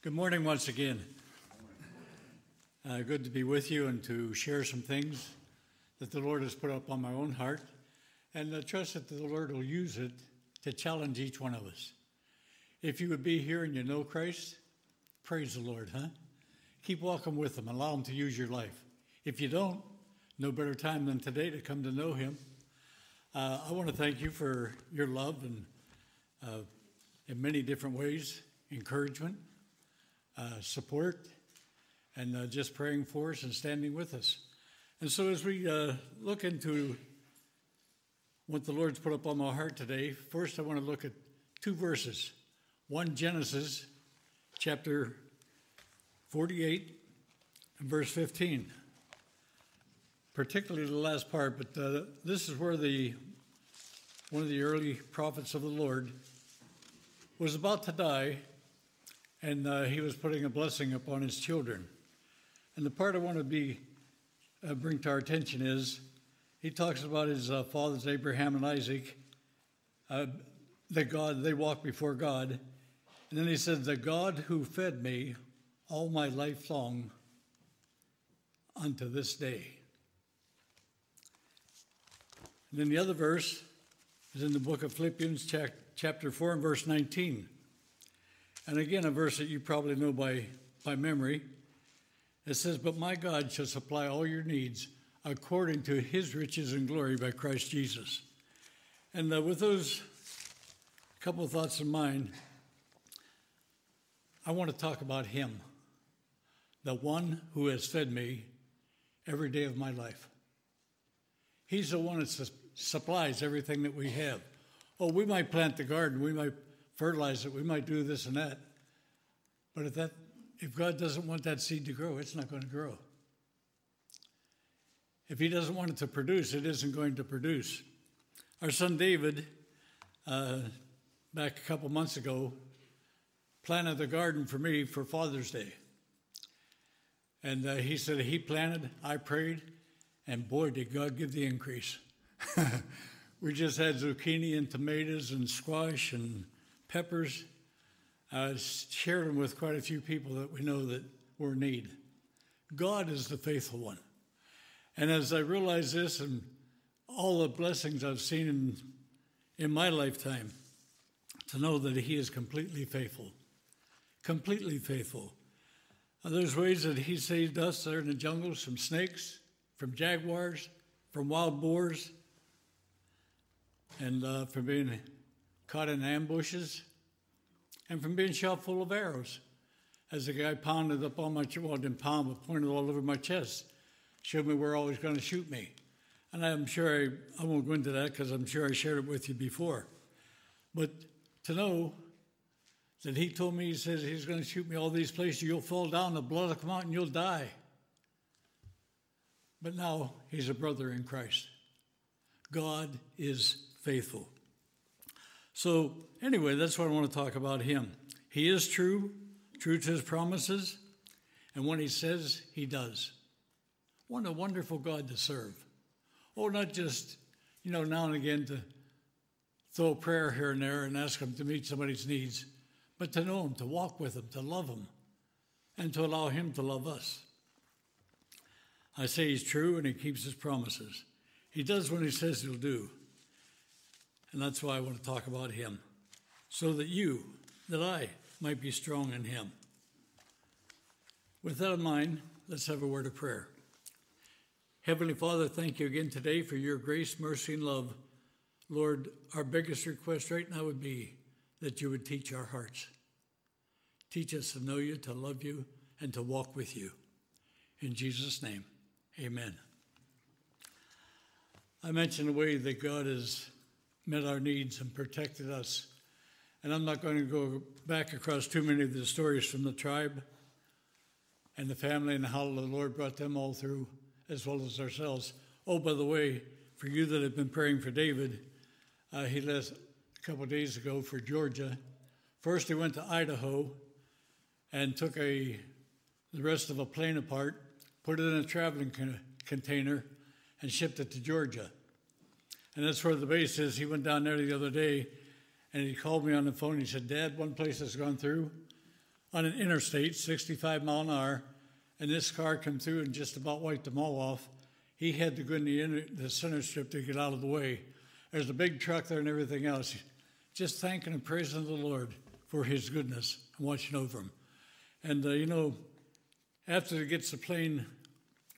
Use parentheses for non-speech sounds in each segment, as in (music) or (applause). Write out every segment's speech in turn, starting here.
Good morning once again. Uh, good to be with you and to share some things that the Lord has put up on my own heart. And I trust that the Lord will use it to challenge each one of us. If you would be here and you know Christ, praise the Lord, huh? Keep walking with Him, allow Him to use your life. If you don't, no better time than today to come to know Him. Uh, I want to thank you for your love and uh, in many different ways encouragement, uh, support, and uh, just praying for us and standing with us. And so, as we uh, look into what the Lord's put up on my heart today, first I want to look at two verses. One, Genesis chapter 48 and verse 15, particularly the last part, but uh, this is where the one of the early prophets of the Lord was about to die and uh, he was putting a blessing upon his children. And the part I want to be uh, bring to our attention is he talks about his uh, fathers Abraham and Isaac. Uh, that God they walked before God, and then he said, "The God who fed me all my life long unto this day." And then the other verse is in the book of Philippians, chapter 4, and verse 19. And again, a verse that you probably know by, by memory. It says, But my God shall supply all your needs according to his riches and glory by Christ Jesus. And uh, with those couple of thoughts in mind, I want to talk about him, the one who has fed me every day of my life. He's the one that su- supplies everything that we have. Oh, we might plant the garden, we might fertilize it, we might do this and that. But if that if God doesn't want that seed to grow, it's not going to grow. If He doesn't want it to produce, it isn't going to produce. Our son David, uh, back a couple months ago, planted the garden for me for Father's Day. And uh, he said he planted, I prayed, and boy, did God give the increase. (laughs) we just had zucchini and tomatoes and squash and peppers. I shared them with quite a few people that we know that were in need. God is the faithful one. And as I realize this and all the blessings I've seen in, in my lifetime, to know that He is completely faithful, completely faithful. And there's ways that He saved us there in the jungles from snakes, from jaguars, from wild boars, and uh, from being caught in ambushes, and from being shot full of arrows. As the guy pounded up on my chest, well, didn't pound, but pointed all over my chest, showed me where he was going to shoot me. And I'm sure I, I won't go into that because I'm sure I shared it with you before. But to know that he told me, he says, he's going to shoot me all these places, you'll fall down, the blood will come out, and you'll die. But now he's a brother in Christ. God is faithful. So, anyway, that's what I want to talk about him. He is true, true to his promises, and when he says, he does. What a wonderful God to serve. Oh, not just, you know, now and again to throw a prayer here and there and ask him to meet somebody's needs, but to know him, to walk with him, to love him, and to allow him to love us. I say he's true and he keeps his promises. He does what he says he'll do. And that's why I want to talk about him, so that you, that I, might be strong in him. With that in mind, let's have a word of prayer. Heavenly Father, thank you again today for your grace, mercy, and love. Lord, our biggest request right now would be that you would teach our hearts. Teach us to know you, to love you, and to walk with you. In Jesus' name, amen. I mentioned the way that God is met our needs and protected us. And I'm not going to go back across too many of the stories from the tribe and the family and how the Lord brought them all through, as well as ourselves. Oh, by the way, for you that have been praying for David, uh, he left a couple days ago for Georgia. First, he went to Idaho and took a the rest of a plane apart, put it in a traveling con- container, and shipped it to Georgia and that's where the base is. He went down there the other day, and he called me on the phone. He said, "Dad, one place has gone through. on an interstate, 65 mile an hour, and this car come through and just about wiped them all off. He had to go in the, the center strip to get out of the way. There's a big truck there and everything else. Just thanking and praising the Lord for his goodness and watching over him. And, uh, you know, after it gets the plane,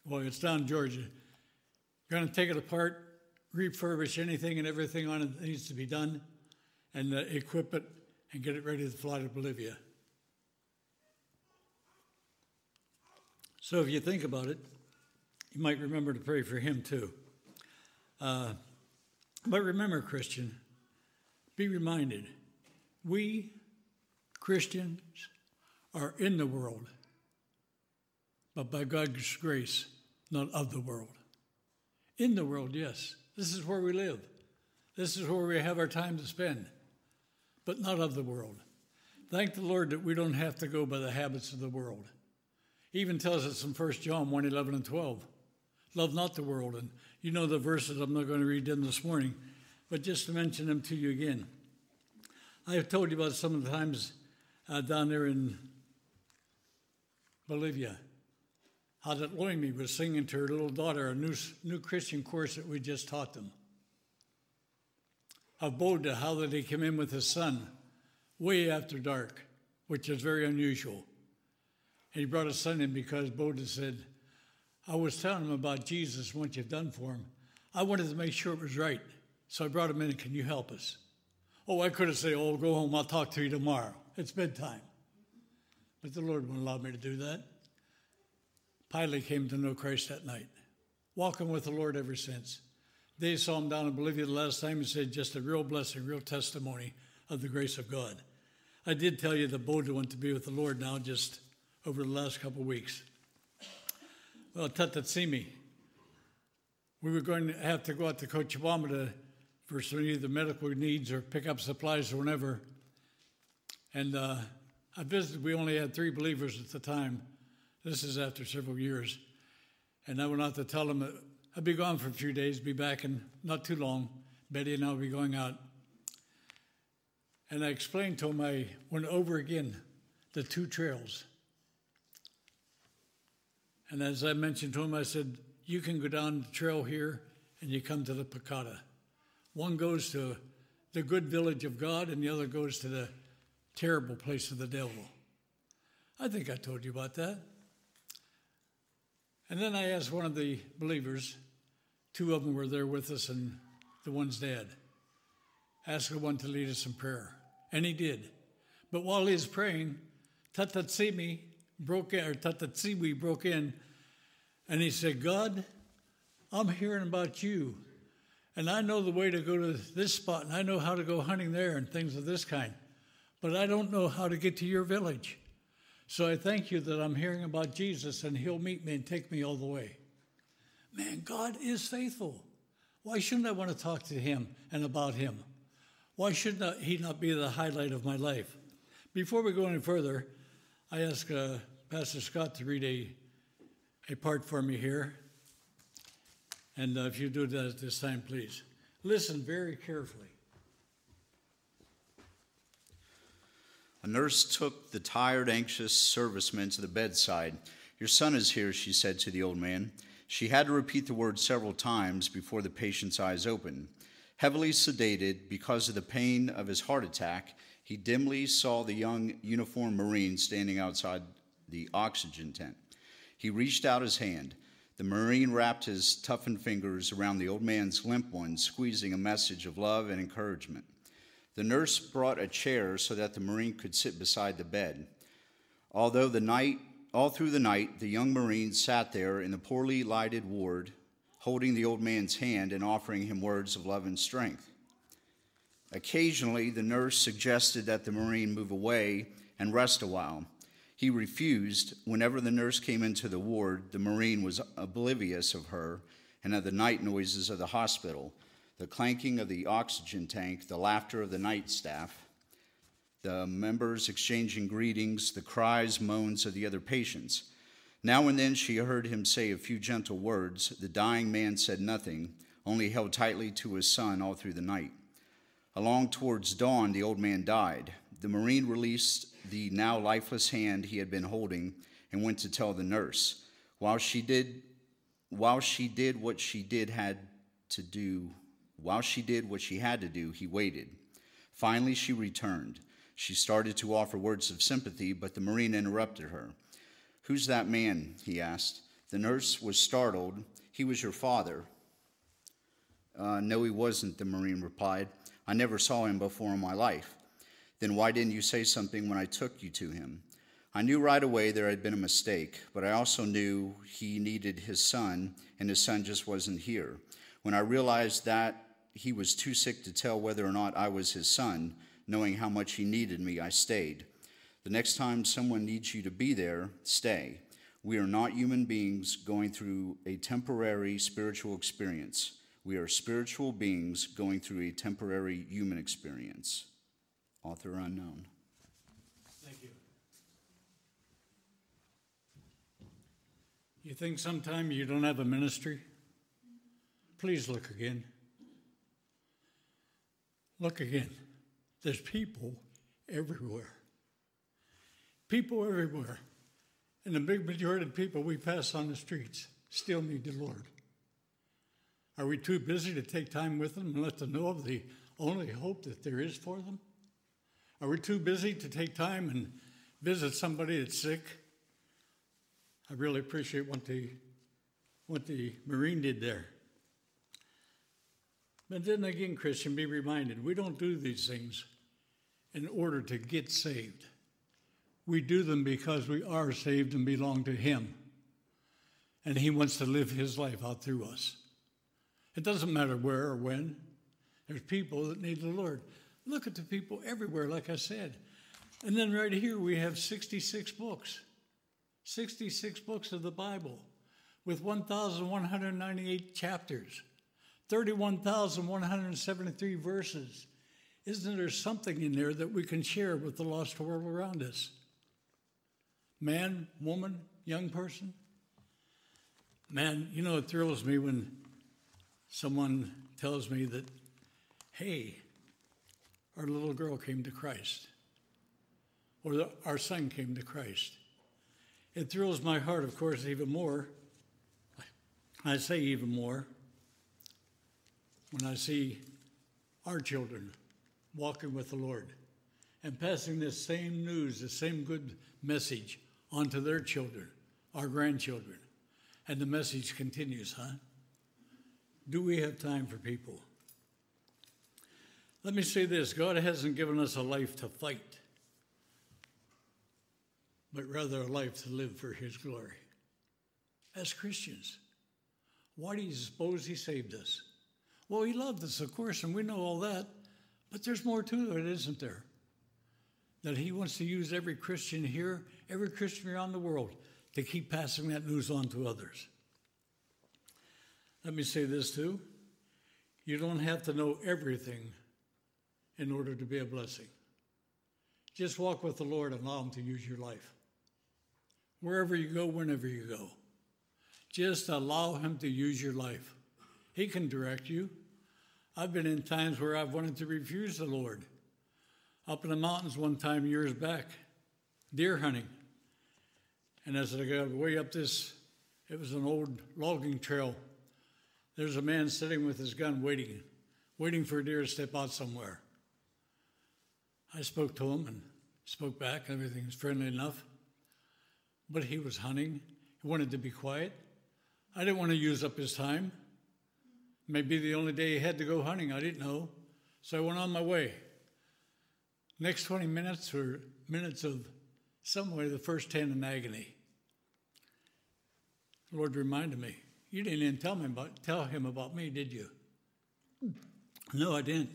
well, it's down in Georgia, going to take it apart, refurbish anything and everything on it that needs to be done, and uh, equip it and get it ready to fly to Bolivia. So if you think about it, you might remember to pray for him too. Uh, but remember, Christian, be reminded we Christians are in the world, but by God's grace, not of the world. In the world, yes. This is where we live. This is where we have our time to spend, but not of the world. Thank the Lord that we don't have to go by the habits of the world. He even tells us in 1 John 1 11 and 12 love not the world. And you know the verses, I'm not going to read them this morning, but just to mention them to you again. I have told you about some of the times uh, down there in Bolivia how that Loimi was singing to her little daughter a new, new Christian course that we just taught them. Of Boda, how that he came in with his son way after dark, which is very unusual. And he brought his son in because Boda said, I was telling him about Jesus and what you've done for him. I wanted to make sure it was right. So I brought him in, can you help us? Oh, I could have said, Oh, go home, I'll talk to you tomorrow. It's bedtime. But the Lord wouldn't allow me to do that. Pilate came to know Christ that night, walking with the Lord ever since. They saw him down in Bolivia the last time and said, just a real blessing, real testimony of the grace of God. I did tell you that Boda went to be with the Lord now just over the last couple of weeks. Well, Tatatsimi, we were going to have to go out to Cochabamba to, for some either medical needs or pick up supplies or whatever. And uh, I visited, we only had three believers at the time. This is after several years. And I went out to tell them that I'd be gone for a few days, be back in not too long. Betty and I will be going out. And I explained to them I went over again the two trails. And as I mentioned to him, I said, You can go down the trail here and you come to the Pacata. One goes to the good village of God, and the other goes to the terrible place of the devil. I think I told you about that. And then I asked one of the believers, two of them were there with us, and the one's dead. Asked the one to lead us in prayer, and he did. But while he was praying, Tatatsimi broke in, or Tatatsiwi broke in, and he said, God, I'm hearing about you, and I know the way to go to this spot, and I know how to go hunting there, and things of this kind, but I don't know how to get to your village. So I thank you that I'm hearing about Jesus and he'll meet me and take me all the way. Man, God is faithful. Why shouldn't I want to talk to him and about him? Why should not, he not be the highlight of my life? Before we go any further, I ask uh, Pastor Scott to read a, a part for me here. And uh, if you do that at this time, please. Listen very carefully. A nurse took the tired, anxious serviceman to the bedside. Your son is here, she said to the old man. She had to repeat the words several times before the patient's eyes opened. Heavily sedated because of the pain of his heart attack, he dimly saw the young uniformed Marine standing outside the oxygen tent. He reached out his hand. The Marine wrapped his toughened fingers around the old man's limp one, squeezing a message of love and encouragement. The nurse brought a chair so that the Marine could sit beside the bed. Although the night, all through the night, the young Marine sat there in the poorly lighted ward, holding the old man's hand and offering him words of love and strength. Occasionally, the nurse suggested that the Marine move away and rest a while. He refused. Whenever the nurse came into the ward, the Marine was oblivious of her and of the night noises of the hospital the clanking of the oxygen tank, the laughter of the night staff, the members exchanging greetings, the cries, moans of the other patients. Now and then she heard him say a few gentle words. The dying man said nothing, only held tightly to his son all through the night. Along towards dawn, the old man died. The Marine released the now lifeless hand he had been holding and went to tell the nurse. While she did while she did what she did had to do, while she did what she had to do, he waited. Finally she returned. She started to offer words of sympathy, but the Marine interrupted her. Who's that man? he asked. The nurse was startled. He was your father. Uh, no, he wasn't, the Marine replied. I never saw him before in my life. Then why didn't you say something when I took you to him? I knew right away there had been a mistake, but I also knew he needed his son, and his son just wasn't here. When I realized that he was too sick to tell whether or not I was his son, knowing how much he needed me, I stayed. The next time someone needs you to be there, stay. We are not human beings going through a temporary spiritual experience. We are spiritual beings going through a temporary human experience. Author unknown. Thank you. You think sometime you don't have a ministry? Please look again. Look again. There's people everywhere. People everywhere. And the big majority of people we pass on the streets still need the Lord. Are we too busy to take time with them and let them know of the only hope that there is for them? Are we too busy to take time and visit somebody that's sick? I really appreciate what the, what the Marine did there. But then again, Christian, be reminded we don't do these things in order to get saved. We do them because we are saved and belong to Him. And He wants to live His life out through us. It doesn't matter where or when. There's people that need the Lord. Look at the people everywhere, like I said. And then right here we have 66 books. 66 books of the Bible with 1,198 chapters, 31,173 verses. Isn't there something in there that we can share with the lost world around us? Man, woman, young person? Man, you know, it thrills me when someone tells me that, hey, our little girl came to Christ, or the, our son came to Christ. It thrills my heart, of course, even more. I say even more when I see our children walking with the Lord and passing this same news, the same good message onto their children, our grandchildren. And the message continues, huh? Do we have time for people? Let me say this God hasn't given us a life to fight but rather a life to live for His glory. As Christians, why do you suppose He saved us? Well, He loved us, of course, and we know all that, but there's more to it, isn't there? That He wants to use every Christian here, every Christian around the world, to keep passing that news on to others. Let me say this too. You don't have to know everything in order to be a blessing. Just walk with the Lord and allow Him to use your life wherever you go, whenever you go. Just allow Him to use your life. He can direct you. I've been in times where I've wanted to refuse the Lord. Up in the mountains one time years back, deer hunting. And as I got way up this, it was an old logging trail. There's a man sitting with his gun waiting, waiting for a deer to step out somewhere. I spoke to him and spoke back. Everything was friendly enough but he was hunting. He wanted to be quiet. I didn't want to use up his time. Maybe the only day he had to go hunting, I didn't know. So I went on my way. Next 20 minutes were minutes of some way the first 10 in agony. The Lord reminded me, You didn't even tell, me about, tell him about me, did you? No, I didn't.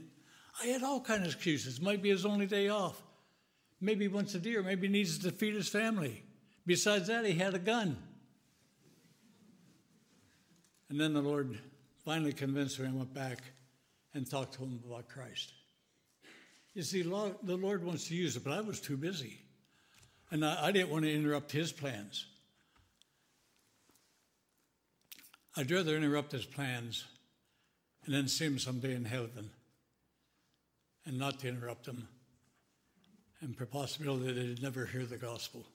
I had all kinds of excuses. Might be his only day off. Maybe wants a deer. Maybe he needs to feed his family. Besides that, he had a gun. And then the Lord finally convinced me. I went back and talked to him about Christ. You see, the Lord wants to use it, but I was too busy. And I, didn't want to interrupt his plans. I'd rather interrupt his plans and then see him someday in heaven and not to interrupt him and the possibility that they'd never hear the gospel.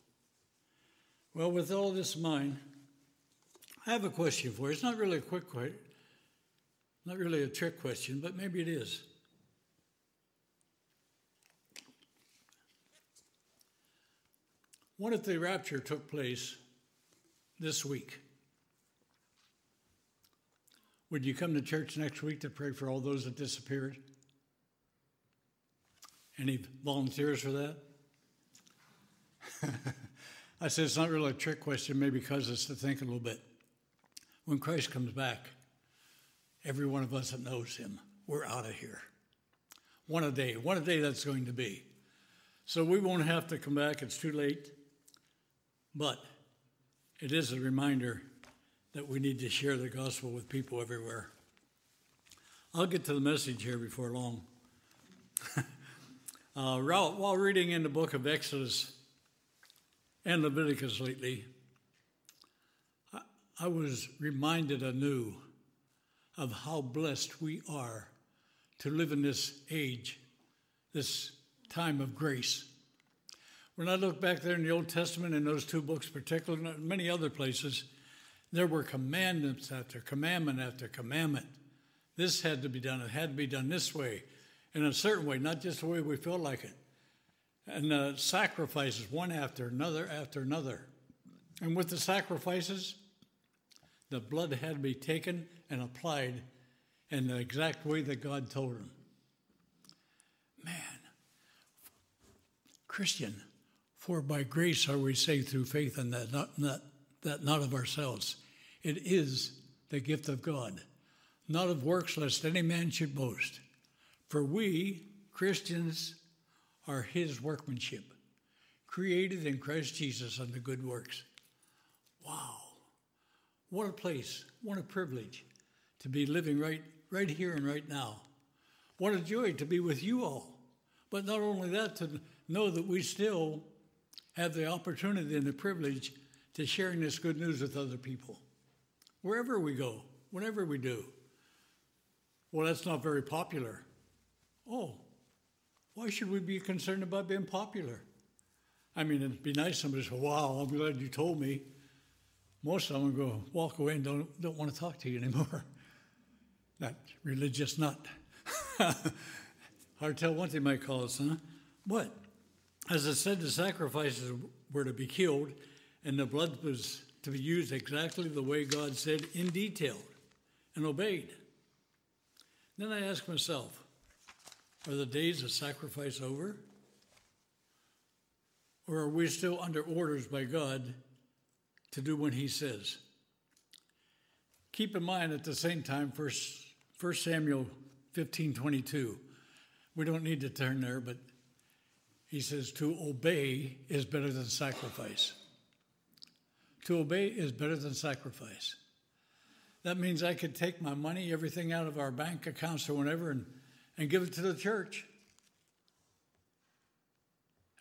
Well, with all this in mind, I have a question for you. It's not really a quick question, not really a trick question, but maybe it is. What if the rapture took place this week? Would you come to church next week to pray for all those that disappeared? Any volunteers for that? (laughs) I said it's not really a trick question, maybe because it's to think a little bit. When Christ comes back, every one of us that knows him, we're out of here. One a day, one a day that's going to be. So we won't have to come back, it's too late. But it is a reminder that we need to share the gospel with people everywhere. I'll get to the message here before long. (laughs) uh, while reading in the book of Exodus and Leviticus lately, I, I was reminded anew of how blessed we are to live in this age, this time of grace. When I look back there in the Old Testament, in those two books, particularly, and many other places, there were commandments after commandment after commandment. This had to be done. It had to be done this way, in a certain way, not just the way we feel like it. And uh, sacrifices, one after another after another. And with the sacrifices, the blood had to be taken and applied in the exact way that God told him. Man, Christian, for by grace are we saved through faith, and that not, not, that not of ourselves. It is the gift of God, not of works, lest any man should boast. For we, Christians, are his workmanship, created in Christ Jesus unto good works. Wow. What a place, what a privilege to be living right, right here and right now. What a joy to be with you all. But not only that, to know that we still have the opportunity and the privilege to sharing this good news with other people. Wherever we go, whatever we do. Well, that's not very popular. Oh, why should we be concerned about being popular? I mean, it'd be nice if somebody said, Wow, I'm glad you told me. Most of them go walk away and don't, don't want to talk to you anymore. (laughs) That religious nut. (laughs) Hard to tell what they might call us, huh? But as I said, the sacrifices were to be killed, and the blood was to be used exactly the way God said in detail and obeyed. Then I ask myself, are the days of sacrifice over? Or are we still under orders by God to do what He says? Keep in mind at the same time, 1 Samuel 15 22. We don't need to turn there, but he says, to obey is better than sacrifice. To obey is better than sacrifice. That means I could take my money, everything out of our bank accounts or whatever, and, and give it to the church.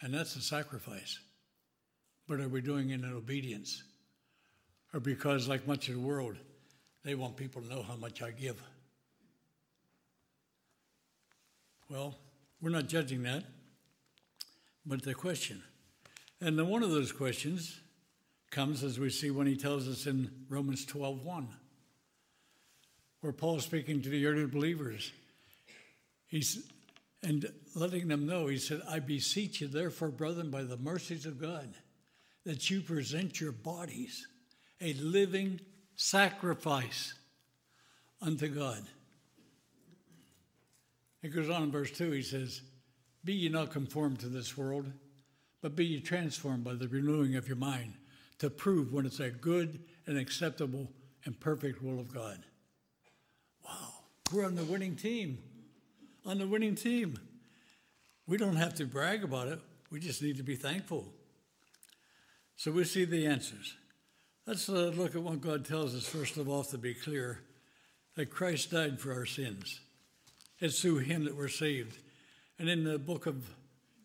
And that's a sacrifice. But are we doing it in obedience? Or because, like much of the world, they want people to know how much I give? Well, we're not judging that but the question. And then one of those questions comes as we see when he tells us in Romans 12 1, where Paul's speaking to the early believers. He's and letting them know, he said, I beseech you, therefore, brethren, by the mercies of God, that you present your bodies a living sacrifice unto God. It goes on in verse 2, he says, be ye not conformed to this world, but be ye transformed by the renewing of your mind to prove when it's a good and acceptable and perfect will of God. Wow, we're on the winning team. On the winning team. We don't have to brag about it, we just need to be thankful. So we see the answers. Let's uh, look at what God tells us, first of all, to be clear that Christ died for our sins. It's through him that we're saved. And in the book of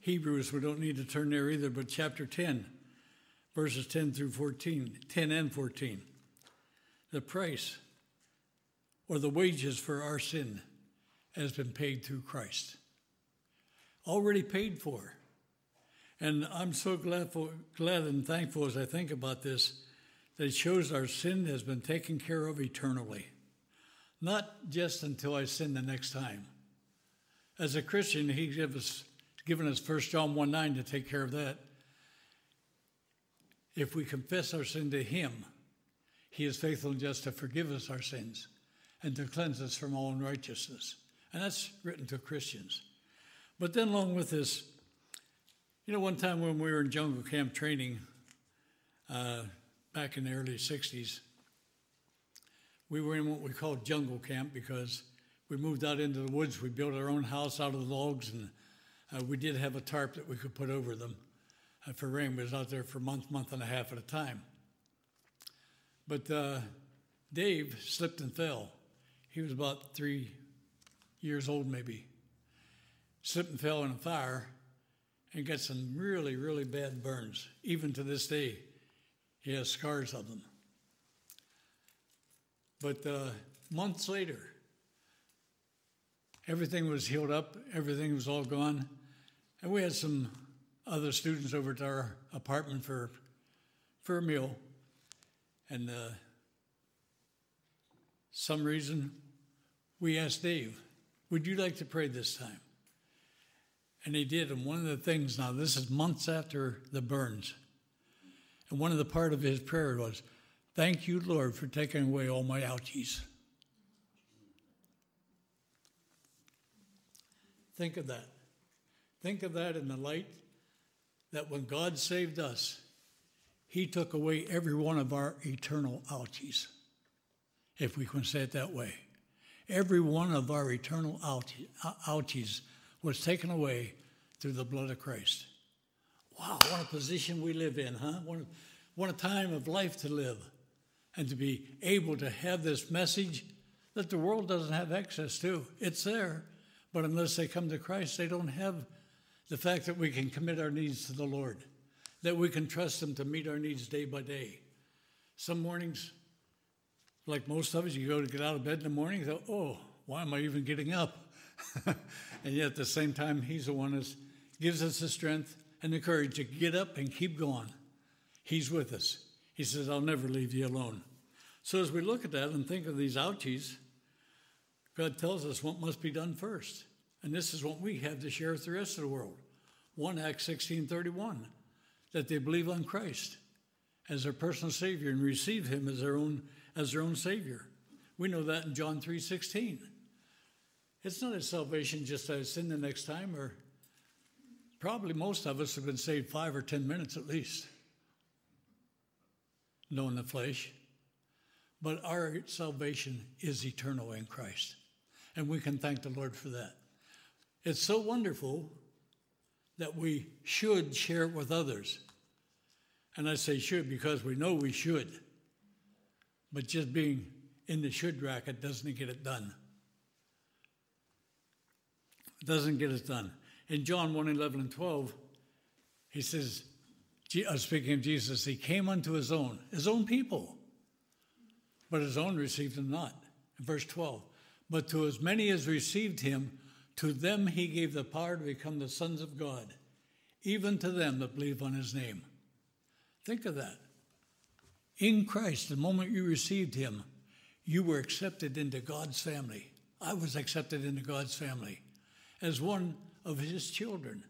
Hebrews, we don't need to turn there either, but chapter 10, verses 10 through 14, 10 and 14. The price or the wages for our sin has been paid through Christ. Already paid for. And I'm so glad, for, glad and thankful as I think about this that it shows our sin has been taken care of eternally, not just until I sin the next time. As a Christian, He gives us, given us 1 John 1 9 to take care of that. If we confess our sin to Him, He is faithful and just to forgive us our sins and to cleanse us from all unrighteousness. And that's written to Christians. But then, along with this, you know, one time when we were in jungle camp training uh, back in the early 60s, we were in what we called jungle camp because we moved out into the woods. We built our own house out of the logs, and uh, we did have a tarp that we could put over them uh, for rain. We was out there for a month, month and a half at a time. But uh, Dave slipped and fell. He was about three years old, maybe. Slipped and fell in a fire and got some really, really bad burns. Even to this day, he has scars of them. But uh, months later, everything was healed up, everything was all gone. And we had some other students over to our apartment for, for a meal. And uh, some reason, we asked Dave, Would you like to pray this time? And he did. And one of the things, now this is months after the burns, and one of the part of his prayer was, Thank you, Lord, for taking away all my ouchies. Think of that. Think of that in the light that when God saved us, He took away every one of our eternal ouchies, if we can say it that way. Every one of our eternal ouchies was taken away through the blood of Christ. Wow, what a position we live in, huh? What a, what a time of life to live and to be able to have this message that the world doesn't have access to. It's there, but unless they come to Christ, they don't have the fact that we can commit our needs to the Lord, that we can trust Him to meet our needs day by day. Some mornings, like most of us, you go to get out of bed in the morning, you go, oh, why am I even getting up? (laughs) and yet at the same time, He's the one that gives us the strength and the courage to get up and keep going. He's with us. He says, I'll never leave you alone. So as we look at that and think of these ouchies, God tells us what must be done first. And this is what we have to share with the rest of the world. 1 Acts 16:31, that they believe on Christ as their personal Savior and receive Him as their own as their own Savior. We know that in John 3:16. It's not a salvation just I sin the next time, or probably most of us have been saved five or ten minutes at least knowing the flesh. But our salvation is eternal in Christ. And we can thank the Lord for that. It's so wonderful that we should share it with others. And I say should because we know we should. But just being in the should racket doesn't get it done. It doesn't get it done. In John 1 11 and 12, he says, Uh, speaking of Jesus, he came unto his own, his own people, but his own received him not. In verse 12, but to as many as received him, to them he gave the power to become the sons of God, even to them that believe on his name. Think of that. In Christ, the moment you received him, you were accepted into God's family. I was accepted into God's family as one of his children.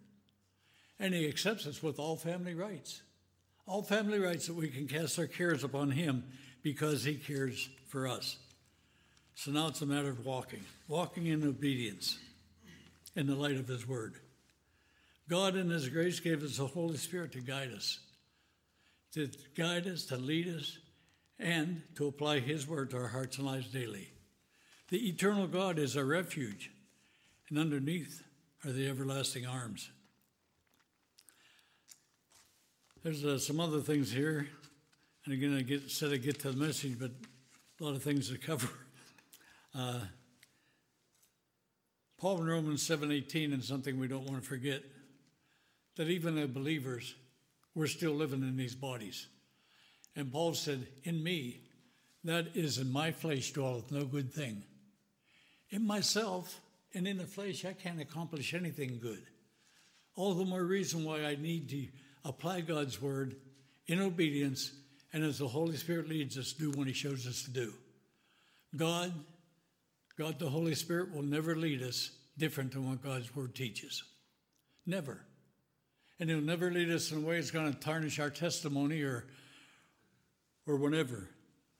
And he accepts us with all family rights. All family rights that we can cast our cares upon him because he cares for us. So now it's a matter of walking, walking in obedience in the light of his word. God, in his grace, gave us the Holy Spirit to guide us, to guide us, to lead us, and to apply his word to our hearts and lives daily. The eternal God is our refuge, and underneath are the everlasting arms. There's uh, some other things here, and again, I get, said I get to the message, but a lot of things to (laughs) cover. Uh, Paul in Romans 7:18, and something we don't want to forget, that even as believers, we're still living in these bodies. And Paul said, "In me, that is in my flesh dwelleth no good thing. In myself and in the flesh, I can't accomplish anything good. All the more reason why I need to apply God's word in obedience and as the Holy Spirit leads us, do what He shows us to do. God, God the Holy Spirit will never lead us different than what God's word teaches. Never. And He'll never lead us in a way that's going to tarnish our testimony or, or whatever.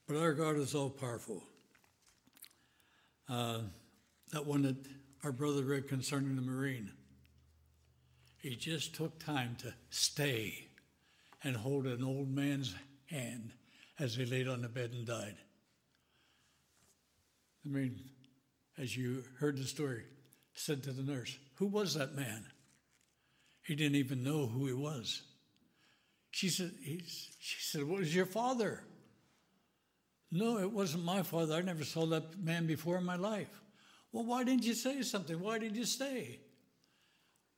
But our God is all powerful. Uh, that one that our brother read concerning the Marine. He just took time to stay and hold an old man's hand as he laid on the bed and died. I mean, as you heard the story, said to the nurse, Who was that man? He didn't even know who he was. She said, she said, What was your father? No, it wasn't my father. I never saw that man before in my life. Well, why didn't you say something? Why did you stay?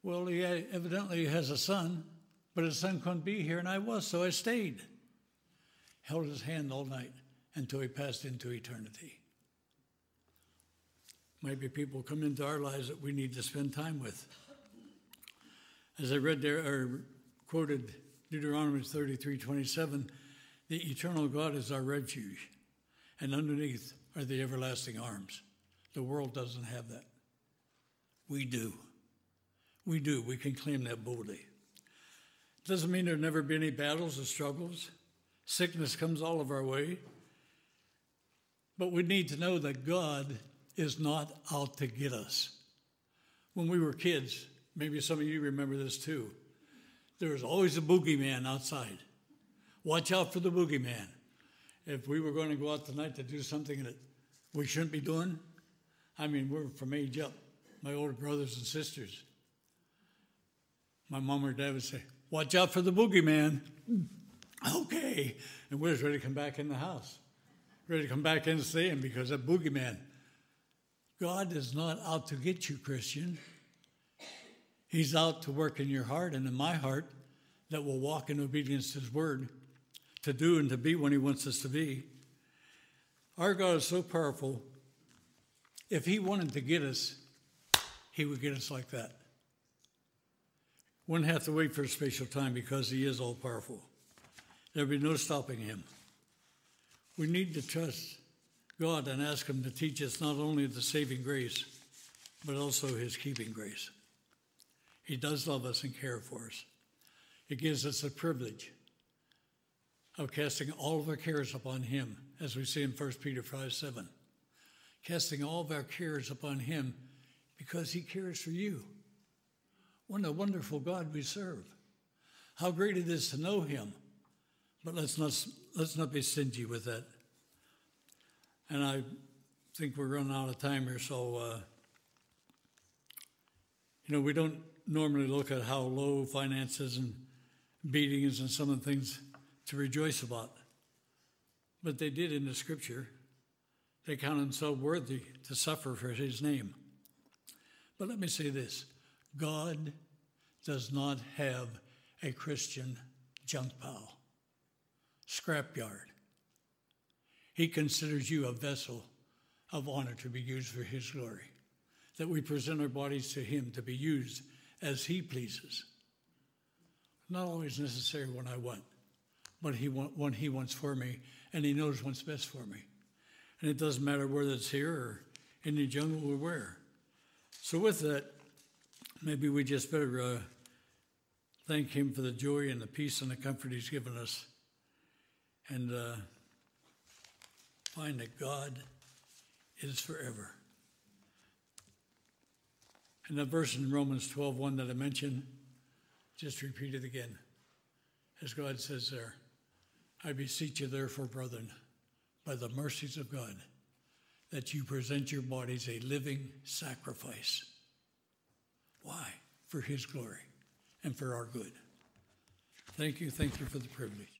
Well, he evidently has a son, but his son couldn't be here, and I was, so I stayed. Held his hand all night until he passed into eternity. Maybe people come into our lives that we need to spend time with. As I read there, or quoted Deuteronomy 33 27, the eternal God is our refuge, and underneath are the everlasting arms. The world doesn't have that. We do. We do. We can claim that boldly. It Doesn't mean there'll never be any battles or struggles. Sickness comes all of our way. But we need to know that God is not out to get us. When we were kids, maybe some of you remember this too, there was always a boogeyman outside. Watch out for the boogeyman. If we were going to go out tonight to do something that we shouldn't be doing, I mean, we're from age up, my older brothers and sisters. My mom or dad would say, Watch out for the boogeyman. (laughs) Okay. And we was ready to come back in the house, ready to come back in and see him because that boogeyman. God is not out to get you, Christian. He's out to work in your heart and in my heart that will walk in obedience to His word, to do and to be when He wants us to be. Our God is so powerful. If He wanted to get us, He would get us like that. Wouldn't have to wait for a special time because He is all powerful. There'll be no stopping Him. We need to trust God and ask Him to teach us not only the saving grace, but also His keeping grace. He does love us and care for us. It gives us the privilege of casting all of our cares upon Him, as we see in 1 Peter 5 7. Casting all of our cares upon Him because He cares for you. What a wonderful God we serve. How great it is to know Him. But let's not, let's not be stingy with that. And I think we're running out of time here, so, uh, you know, we don't normally look at how low finances and beatings and some of the things to rejoice about. But they did in the scripture. They count themselves worthy to suffer for his name. But let me say this God does not have a Christian junk pile, scrapyard. He considers you a vessel of honor to be used for his glory, that we present our bodies to him to be used as he pleases. Not always necessary when I want, but he want, when he wants for me, and he knows what's best for me. And it doesn't matter whether it's here or in the jungle or where. So, with that, maybe we just better uh, thank him for the joy and the peace and the comfort he's given us. And uh, find that God is forever. And the verse in Romans 12, 1 that I mentioned, just repeat it again. As God says there, I beseech you, therefore, brethren, by the mercies of God, that you present your bodies a living sacrifice. Why? For his glory and for our good. Thank you. Thank you for the privilege.